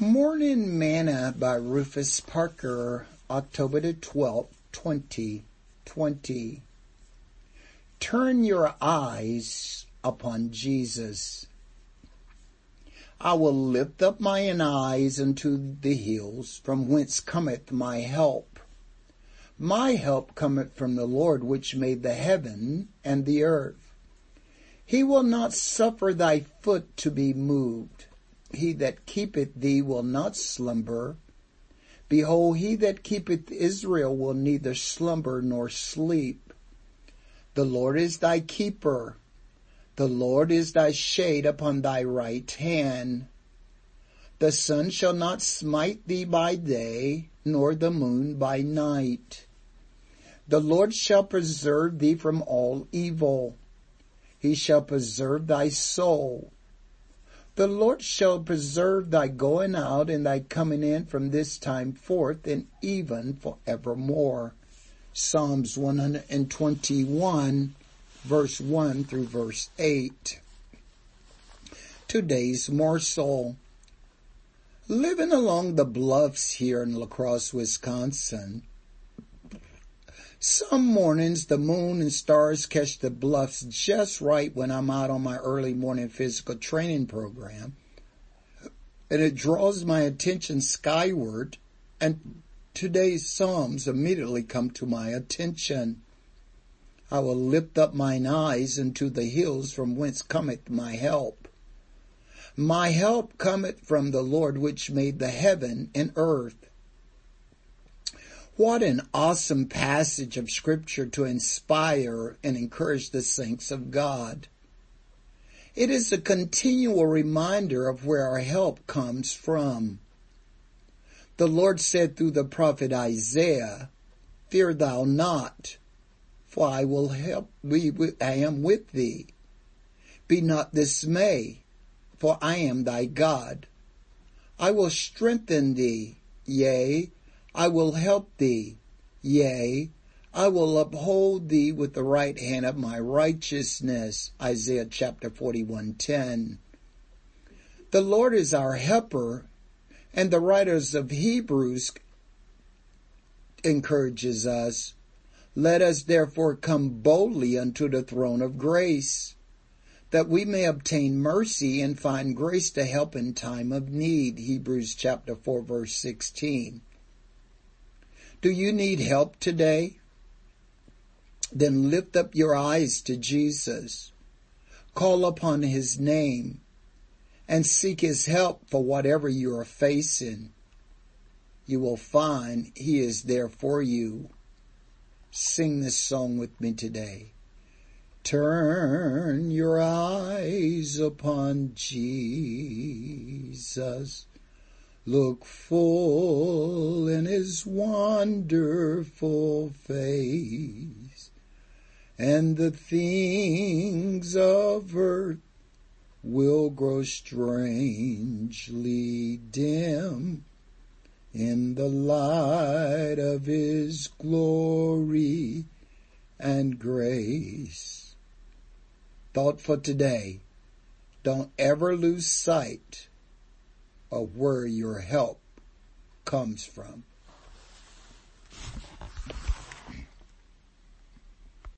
Morning Manna by Rufus Parker, October the 12th, 2020. Turn your eyes upon Jesus. I will lift up mine eyes unto the hills, from whence cometh my help. My help cometh from the Lord which made the heaven and the earth. He will not suffer thy foot to be moved. He that keepeth thee will not slumber. Behold, he that keepeth Israel will neither slumber nor sleep. The Lord is thy keeper. The Lord is thy shade upon thy right hand. The sun shall not smite thee by day, nor the moon by night. The Lord shall preserve thee from all evil. He shall preserve thy soul. The Lord shall preserve thy going out and thy coming in from this time forth and even forevermore. Psalms 121 verse 1 through verse 8. Today's morsel. Living along the bluffs here in La Crosse, Wisconsin, some mornings the moon and stars catch the bluffs just right when I'm out on my early morning physical training program. And it draws my attention skyward and today's Psalms immediately come to my attention. I will lift up mine eyes unto the hills from whence cometh my help. My help cometh from the Lord which made the heaven and earth. What an awesome passage of scripture to inspire and encourage the saints of God. It is a continual reminder of where our help comes from. The Lord said through the prophet Isaiah, Fear thou not, for I will help thee, I am with thee. Be not dismayed, for I am thy God. I will strengthen thee, yea, I will help thee. Yea, I will uphold thee with the right hand of my righteousness. Isaiah chapter 41:10. The Lord is our helper, and the writers of Hebrews encourages us. Let us therefore come boldly unto the throne of grace, that we may obtain mercy and find grace to help in time of need. Hebrews chapter 4 verse 16. Do you need help today? Then lift up your eyes to Jesus. Call upon his name and seek his help for whatever you are facing. You will find he is there for you. Sing this song with me today. Turn your eyes upon Jesus. Look full in his wonderful face, and the things of earth will grow strangely dim in the light of his glory and grace. Thought for today. Don't ever lose sight of where your help comes from.